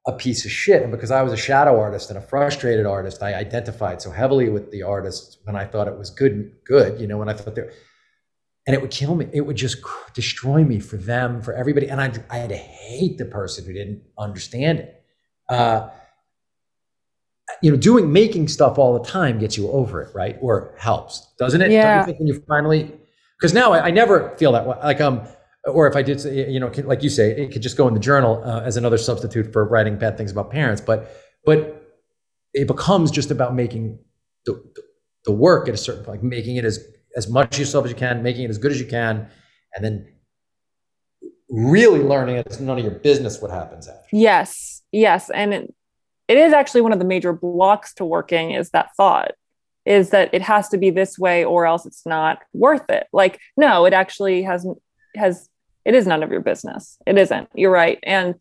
a piece of shit. And because I was a shadow artist and a frustrated artist, I identified so heavily with the artists when I thought it was good, good, you know, when I thought they and it would kill me. It would just destroy me for them, for everybody. And I, I had to hate the person who didn't understand it. Uh, you know, doing, making stuff all the time gets you over it, right? Or helps, doesn't it? Yeah. Don't you think when you finally, because now I, I never feel that way. Like, um, or if I did, you know, like you say, it could just go in the journal uh, as another substitute for writing bad things about parents. But but it becomes just about making the, the work at a certain like making it as as much yourself as you can, making it as good as you can, and then really learning it's none of your business what happens after. Yes, yes, and it, it is actually one of the major blocks to working is that thought is that it has to be this way or else it's not worth it. Like no, it actually has has it is none of your business. It isn't. You're right. And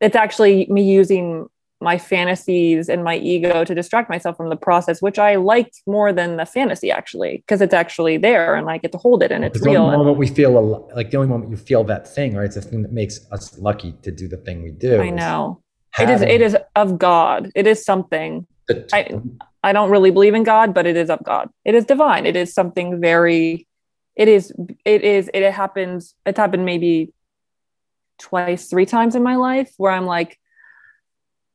it's actually me using my fantasies and my ego to distract myself from the process, which I like more than the fantasy actually, because it's actually there and I get to hold it and it's real. The moment we feel like the only moment you feel that thing, right? It's the thing that makes us lucky to do the thing we do. I know. It is it is of God. It is something. I I don't really believe in God, but it is of God. It is divine. It is something very it is it is it happens it's happened maybe twice three times in my life where i'm like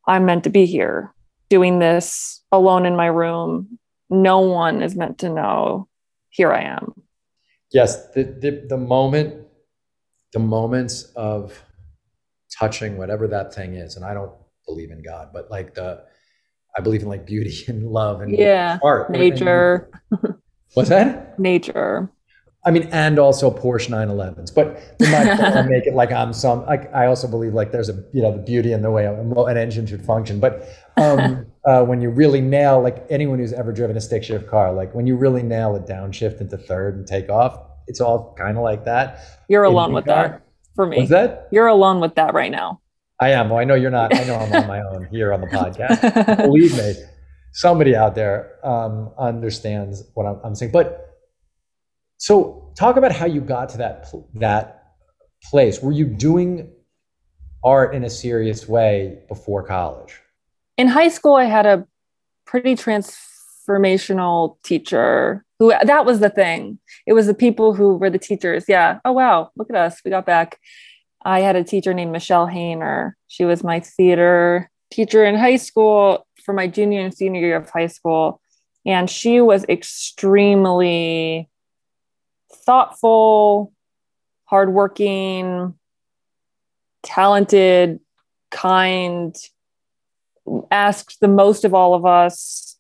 i'm meant to be here doing this alone in my room. No one is meant to know. Here i am. Yes the the, the moment the moments of touching whatever that thing is and i don't believe in god but like the i believe in like beauty and love and yeah art nature. What's that? *laughs* Nature I mean, and also Porsche 911s. But I *laughs* make it like I'm some. Like I also believe like there's a you know the beauty in the way an engine should function. But um, *laughs* uh, when you really nail like anyone who's ever driven a stick shift car, like when you really nail a downshift into third and take off, it's all kind of like that. You're alone with car. that for me. What's that? You're alone with that right now. I am. Well, I know you're not. I know I'm on my own here on the *laughs* podcast. Believe me, somebody out there um, understands what I'm, I'm saying. But so talk about how you got to that that place. Were you doing art in a serious way before college? In high school, I had a pretty transformational teacher who that was the thing. It was the people who were the teachers. Yeah. Oh wow, look at us. We got back. I had a teacher named Michelle Hayner. She was my theater teacher in high school for my junior and senior year of high school. And she was extremely thoughtful, hardworking, talented, kind, asked the most of all of us.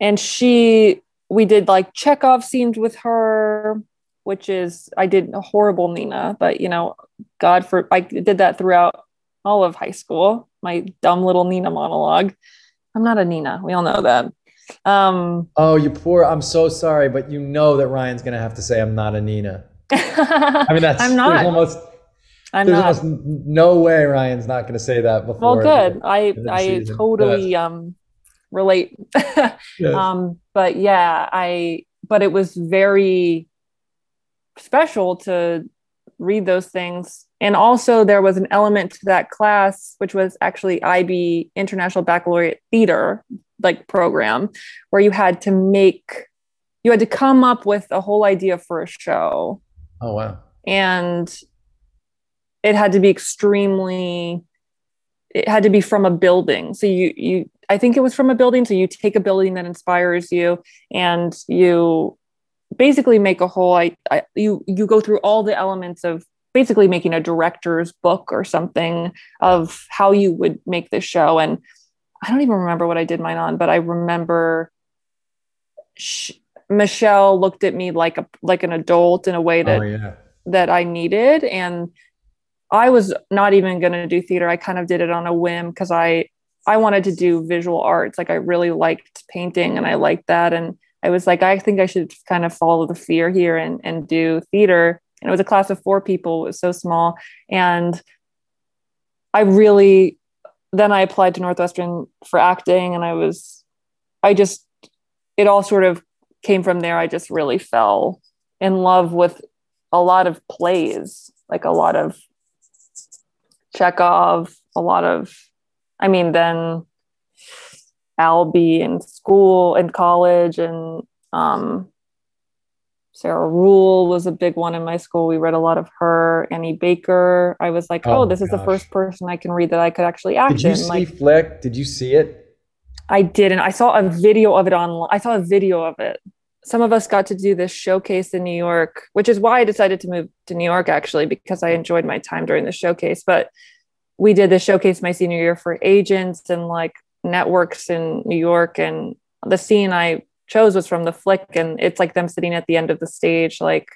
And she, we did like Chekhov scenes with her, which is, I did a horrible Nina, but you know, God for, I did that throughout all of high school, my dumb little Nina monologue. I'm not a Nina. We all know that. Um, oh, you poor. I'm so sorry, but you know that Rian's going to have to say, I'm not a Nina. *laughs* I mean, that's I'm not. almost. I'm there's not. almost no way Rian's not going to say that before. Well, good. I I season. totally yes. um relate. *laughs* yes. Um, but yeah, I but it was very special to read those things. And also there was an element to that class, which was actually IB International Baccalaureate Theater, like program where you had to make you had to come up with a whole idea for a show. Oh wow. And it had to be extremely it had to be from a building. So you you I think it was from a building so you take a building that inspires you and you basically make a whole I, I you you go through all the elements of basically making a director's book or something of how you would make this show and I don't even remember what I did mine on, but I remember she, Michelle looked at me like a like an adult in a way that oh, yeah. that I needed, and I was not even going to do theater. I kind of did it on a whim because I I wanted to do visual arts. Like I really liked painting and I liked that. And I was like, I think I should kind of follow the fear here and, and do theater. And it was a class of four people. It was so small. And I really, then I applied to Northwestern for acting and I was, I just, it all sort of came from there. I just really fell in love with a lot of plays, like a lot of Chekhov, a lot of, I mean, then Albee in school and college, and um, Sarah Ruhl was a big one in my school. We read a lot of her, Annie Baker. I was like, oh, oh this is the first person I can read that I could actually act Did you in. see like, Flick? Did you see it? I didn't. I saw a video of it online. I saw a video of it some of us got to do this showcase in New York, which is why I decided to move to New York actually, because I enjoyed my time during the showcase. But we did the showcase my senior year for agents and like networks in New York. And the scene I chose was from the flick, and it's like them sitting at the end of the stage, like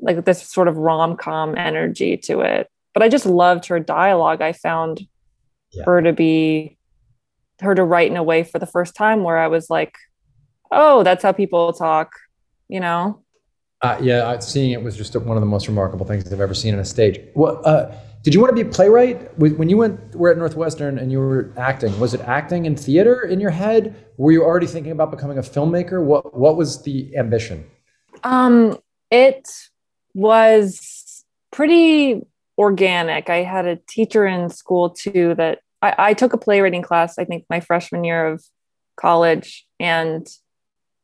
like this sort of rom-com energy to it. But I just loved her dialogue. I found yeah. her to be her to write in a way for the first time where I was like, oh, that's how people talk, you know? Uh, yeah, seeing it was just one of the most remarkable things I've ever seen on a stage. Well, uh, did you want to be a playwright when you went? Were at Northwestern and you were acting. Was it acting in theater in your head? Were you already thinking about becoming a filmmaker? What What was the ambition? Um, it was pretty organic. I had a teacher in school too that I, I took a playwriting class. I think my freshman year of college, and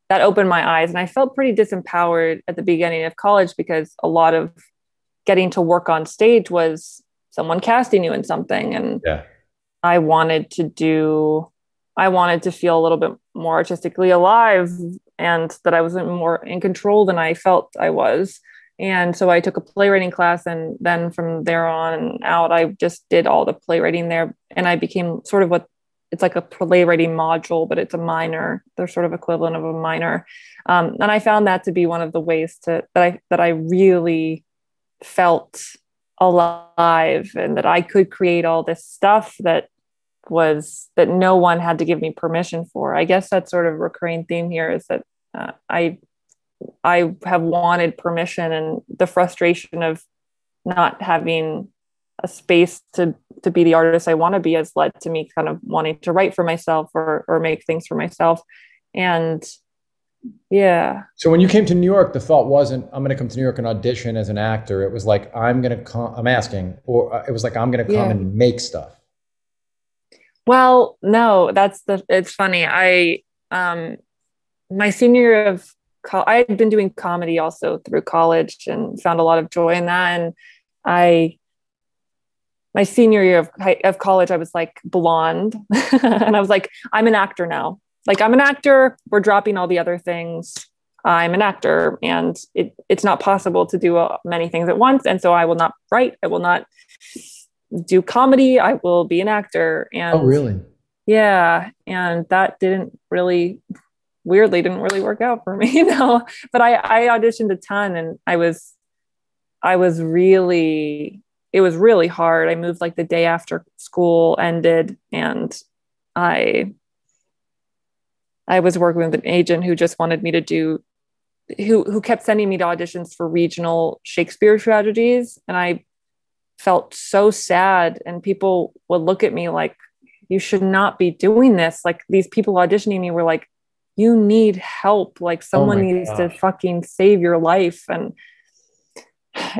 that opened my eyes and i felt pretty disempowered at the beginning of college because a lot of getting to work on stage was someone casting you in something and yeah. i wanted to do i wanted to feel a little bit more artistically alive and that i wasn't more in control than i felt i was and so i took a playwriting class and then from there on out i just did all the playwriting there and i became sort of what it's like a playwriting module, but it's a minor. They're sort of equivalent of a minor, um, and I found that to be one of the ways to that I that I really felt alive and that I could create all this stuff that was that no one had to give me permission for. I guess that's sort of recurring theme here is that uh, I I have wanted permission and the frustration of not having a space to to be the artist I want to be has led to me kind of wanting to write for myself or or make things for myself. And yeah. So when you came to New York, the thought wasn't I'm going to come to New York and audition as an actor. It was like I'm going to come. I'm asking, or uh, it was like I'm going to come yeah. and make stuff. Well, no, that's the. It's funny. I um, my senior year of co- I had been doing comedy also through college and found a lot of joy in that. And I my senior year of, of college, I was like blonde. *laughs* and I was like, I'm an actor now. Like, I'm an actor. We're dropping all the other things. I'm an actor, and it, it's not possible to do uh, many things at once. And so I will not write. I will not do comedy. I will be an actor. And oh, really? Yeah. And that didn't really, weirdly, didn't really work out for me, *laughs* you know. But I, I auditioned a ton, and I was, I was really it was really hard. I moved like the day after school ended and I I was working with an agent who just wanted me to do who who kept sending me to auditions for regional Shakespeare tragedies. And I felt so sad. And people would look at me like you should not be doing this. Like these people auditioning me were like you need help. Like oh someone oh needs gosh. to fucking save your life. And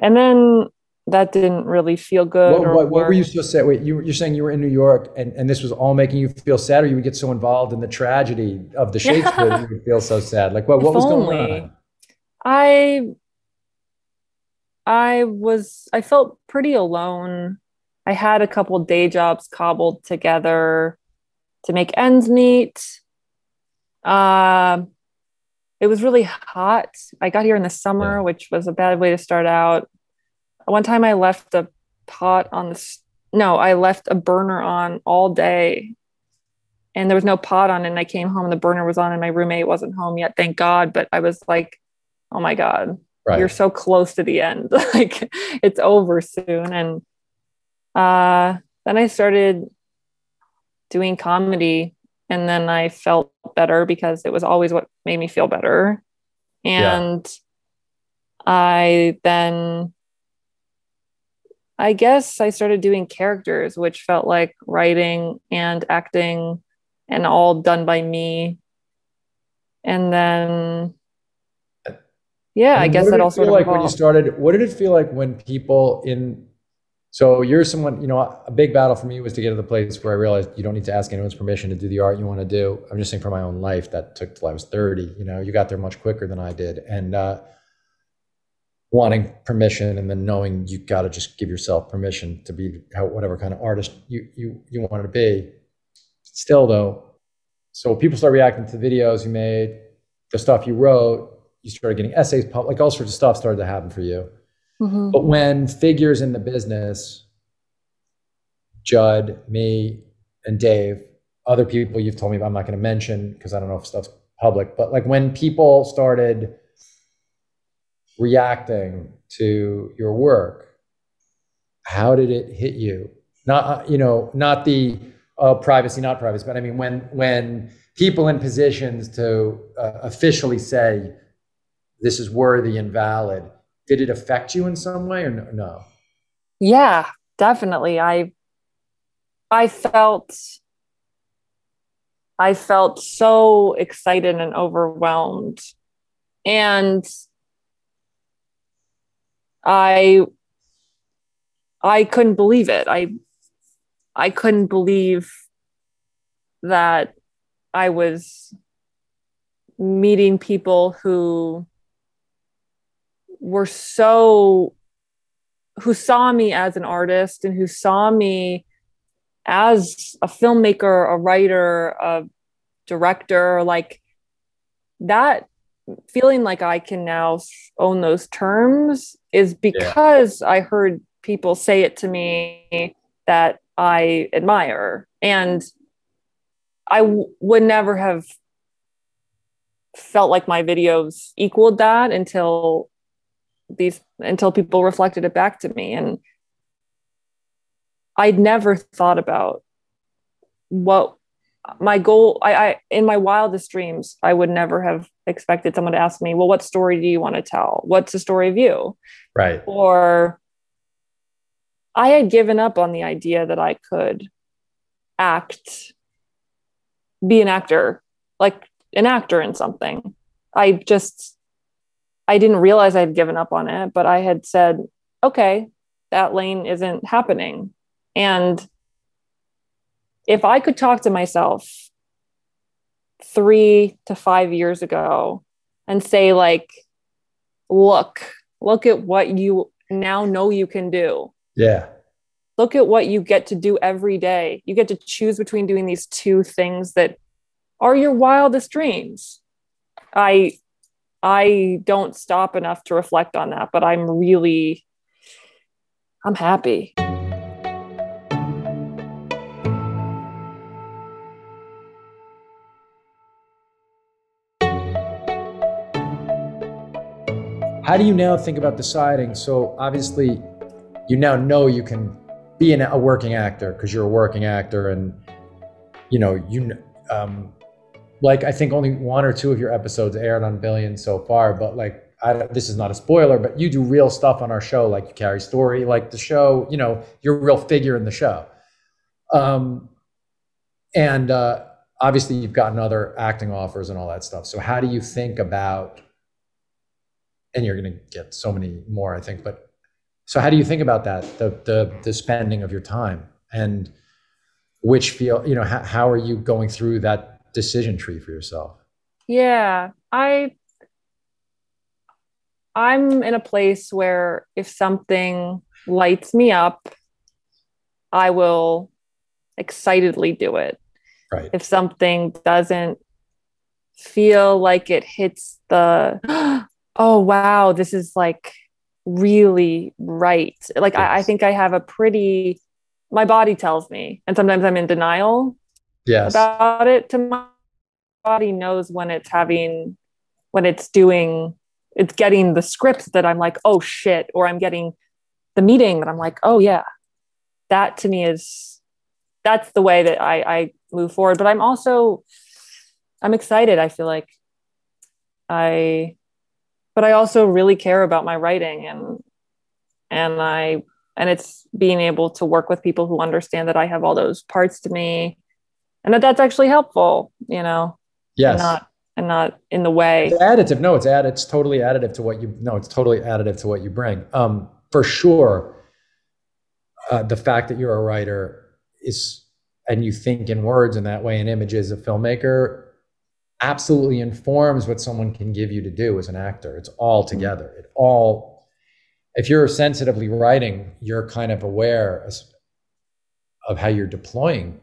and then that didn't really feel good. What, what, what were you so sad? Wait, you, you're saying you were in New York and, and this was all making you feel sad, or you would get so involved in the tragedy of the *laughs* Shakespeare you would feel so sad? Like, what, what was only. going on? I, I was, I felt pretty alone. I had a couple day jobs cobbled together to make ends meet. Uh, it was really hot. I got here in the summer, yeah. which was a bad way to start out one time I left a pot on the no, I left a burner on all day and there was no pot on and I came home and the burner was on and my roommate wasn't home yet, thank God. But I was like, oh my God, right. you're so close to the end. *laughs* like it's over soon. And uh, then I started doing comedy and then I felt better because it was always what made me feel better. And yeah. I then I guess I started doing characters, which felt like writing and acting and all done by me. And then, yeah, I, I guess that also like when you started. What did it feel like when people in? So you're someone, you know, a big battle for me was to get to the place where I realized you don't need to ask anyone's permission to do the art you want to do. I'm just saying for my own life that took till I was 30. You know, you got there much quicker than I did, and. uh wanting permission and then knowing you got to just give yourself permission to be whatever kind of artist you you you want to be. Still though, so people start reacting to the videos you made, the stuff you wrote, you started getting essays, like all sorts of stuff started to happen for you. Mm-hmm. But when figures in the business, Judd, me, and Dave, other people you've told me I'm not going to mention because I don't know if stuff's public, but like when people started reacting to your work. How did it hit you? Not uh, you know not the uh, privacy not privacy but i mean when when people in positions to uh, officially say this is worthy and valid did it affect you in some way or no yeah definitely. I i felt i felt so excited and overwhelmed. And I I couldn't believe it. I I couldn't believe that I was meeting people who were so who saw me as an artist and who saw me as a filmmaker, a writer, a director, like that feeling like I can now own those terms is because yeah. I heard people say it to me that I admire. And I w- would never have felt like my videos equaled that until these until people reflected it back to me and I'd never thought about what my goal I, I in my wildest dreams i would never have expected someone to ask me well what story do you want to tell? What's the story of you? Right. Or i had given up on the idea that i could act be an actor like an actor in something. I just i didn't realize i'd given up on it but i had said okay that lane isn't happening. And if I could talk to myself three to five years ago and say, like, look, look at what you now know you can do. Yeah. Look at what you get to do every day. You get to choose between doing these two things that are your wildest dreams. I I don't stop enough to reflect on that, but I'm really I'm happy. How do you now think about deciding? So obviously, you now know you can be an, a working actor because you're a working actor, and you know you um, like I think only one or two of your episodes aired on Billions so far, but like I, this is not a spoiler, but you do real stuff on our show, like you carry story, like the show, you know, you're a real figure in the show. Um, and uh, obviously, you've gotten other acting offers and all that stuff. So, how do you think about and you're going to get so many more, I think. But so, how do you think about that? The the the spending of your time and which feel you know how, how are you going through that decision tree for yourself? Yeah, I I'm in a place where if something lights me up, I will excitedly do it. Right. If something doesn't feel like it hits the oh wow this is like really right like yes. I, I, think i have a pretty my body tells me and sometimes i'm in denial yes. about it to my body knows when it's having when it's doing it's getting the script that i'm like oh shit or i'm getting the meeting that i'm like oh yeah that to me is that's the way that I, I move forward. But I'm also I'm excited. I feel like I but I also really care about my writing and and I and it's being able to work with people who understand that I have all those parts to me and that that's actually helpful, you know. Yes. And not and not in the way. It's additive. No, it's add. It's totally additive to what you. No, it's totally additive to what you bring. Um, for sure. Uh, the fact that you're a writer is, and you think in words in that way and images, a filmmaker absolutely informs what someone can give you to do as an actor. It's all mm-hmm. together. It all. If you're sensitively writing, you're kind of aware of how you're deploying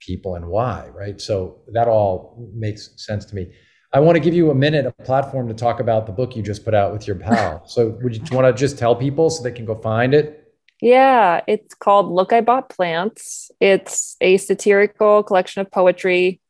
people and why, right? So that all makes sense to me. I want to give you a minute, a platform to talk about the book you just put out with your pal. *laughs* So would you want to just tell people so they can go find it? Yeah, it's called Look I Bought Plants. It's a satirical collection of poetry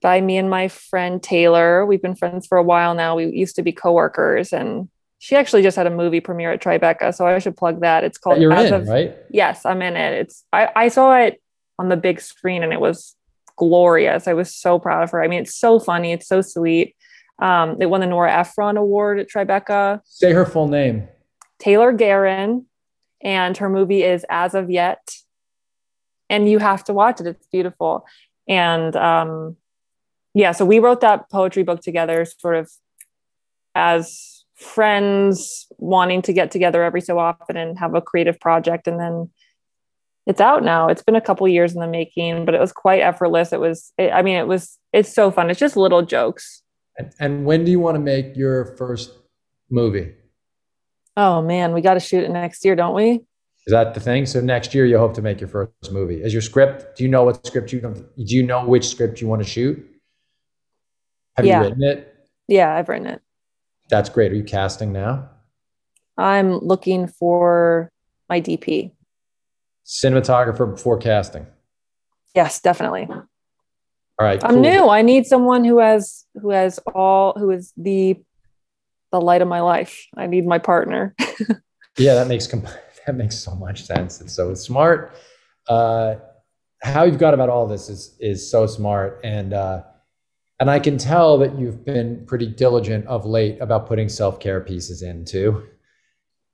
by me and my friend Taylor. We've been friends for a while now. We used to be coworkers and she actually just had a movie premiere at Tribeca, so I should plug that. It's called You're As in, of, right? Yes, I'm in it. It's I, I saw it on the big screen and it was glorious. I was so proud of her. I mean, it's so funny, it's so sweet. Um, it won the Nora Ephron Award at Tribeca. Say her full name. Taylor Garron, and her movie is As of Yet. And you have to watch it. It's beautiful. And um, yeah, so we wrote that poetry book together, sort of as friends wanting to get together every so often and have a creative project. And then it's out now. It's been a couple years in the making, but it was quite effortless. It was, it, I mean, it was, it's so fun. It's just little jokes. And, and when do you want to make your first movie? Oh man, we got to shoot it next year, don't we? Is that the thing? So next year you hope to make your first movie. Is your script? Do you know what script you do you know which script you want to shoot? Have yeah. you written it? Yeah, I've written it. That's great. Are you casting now? I'm looking for my DP cinematographer before casting. Yes, definitely. All right. I'm new. I need someone who has who has all who is the the light of my life. I need my partner. *laughs* yeah, that makes *laughs* that makes so much sense. It's so smart. Uh, how you've got about all this is is so smart, and uh, and I can tell that you've been pretty diligent of late about putting self care pieces in too.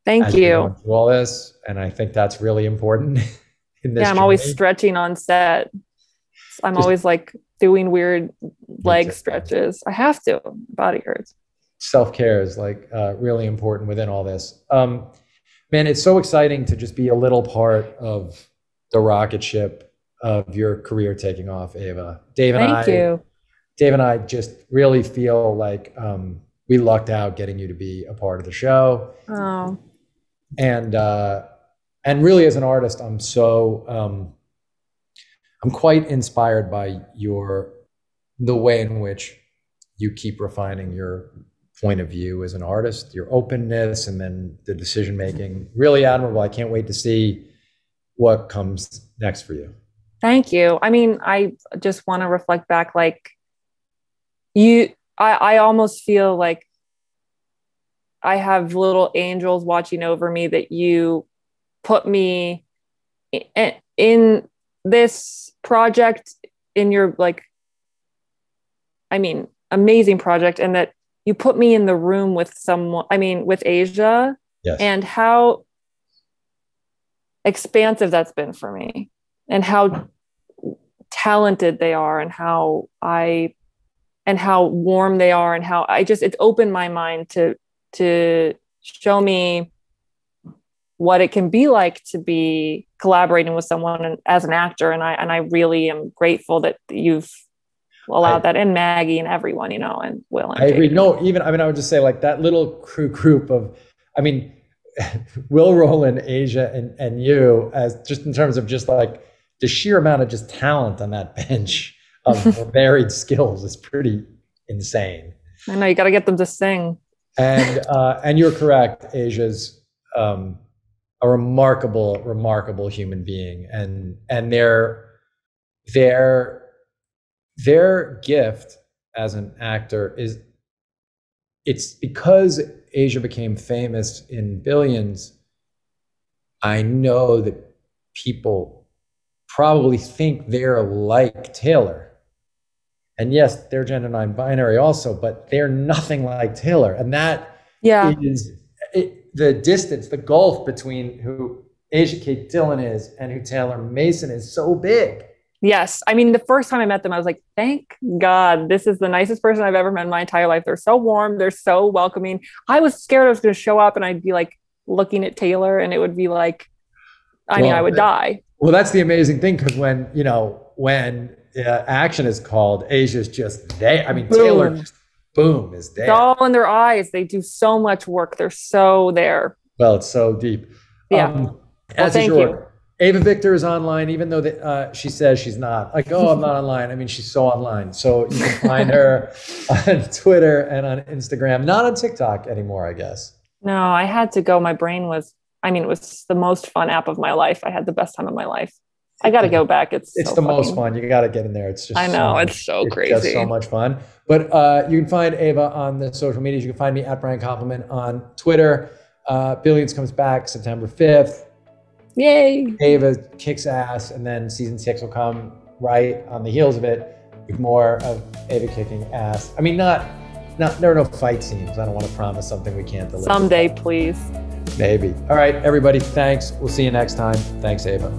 Thank you. All this, and I think that's really important. *laughs* in this yeah, I'm journey. always stretching on set. I'm Just, always like doing weird leg stretches. I have to. Body hurts. Self care is like uh, really important within all this. Um, man, it's so exciting to just be a little part of the rocket ship of your career taking off, Eva. Dave and I Thank I, you. Dave and I just really feel like um, we lucked out getting you to be a part of the show. Oh and uh, and really as an artist, I'm so um, I'm quite inspired by your the way in which you keep refining your point of view as an artist, your openness, and then the decision making. Really admirable. I can't wait to see what comes next for you. Thank you. I mean, I just want to reflect back like you I, I almost feel like I have little angels watching over me that you put me in, in this project in your like I mean amazing project and that you put me in the room with someone I mean with Asia yes. and how expansive that's been for me and how talented they are and how I and how warm they are and how I just it's opened my mind to to show me what it can be like to be collaborating with someone as an actor. And i and i really am grateful that you've allowed I, that and maggie and everyone you know and will and i agree. No even i mean i would just say like that little crew group of i mean *laughs* will roland asia and and you as just in terms of just like the sheer amount of just talent on that *laughs* bench of varied *laughs* skills is pretty insane i know you got to get them to sing and *laughs* uh, and you're correct. Asia's um, a remarkable, remarkable human being, and and their their their gift as an actor is it's because Asia became famous in billions. I know that people probably think they're like Taylor. And yes, they're gender non-binary also, but they're nothing like Taylor. And that Yeah. is it, the distance, the gulf between who Asia Kate Dillon is and who Taylor Mason is so big. Yes. I mean, the first time I met them, I was like, thank God, this is the nicest person I've ever met in my entire life. They're so warm. They're so welcoming. I was scared I was going to show up and I'd be like looking at Taylor and it would be like, I mean, I would that- die. Well, that's the amazing thing because when you know when uh, action is called, Asia's just there. I mean, Taylor Boom. just boom is there. It's all in their eyes. They do so much work. They're so there. Well, it's so deep. Yeah. Um, as is thank your you. Eva Victor is online, even though the, uh, she says she's not. Like, oh, I'm not online. I mean, she's so online. So you can find her *laughs* on Twitter and on Instagram. Not on TikTok anymore, I guess. No, I had to go. My brain was, I mean, it was the most fun app of my life. I had the best time of my life. I got to go back. It's It's so the most fun. You got to get in there. It's just. I so know. much- It's so It's crazy. just so much fun. But uh, you can find Eva on the social medias. You can find me at Brian Koppelman on Twitter. Uh, Billions comes back September 5th. Yay. Eva kicks ass, and then season six will come right on the heels of it with more of Eva kicking ass. I mean, not, not there are no fight scenes. I don't want to promise something we can't deliver. Someday, please. Maybe. All right, everybody. Thanks. We'll see you next time. Thanks, Eva.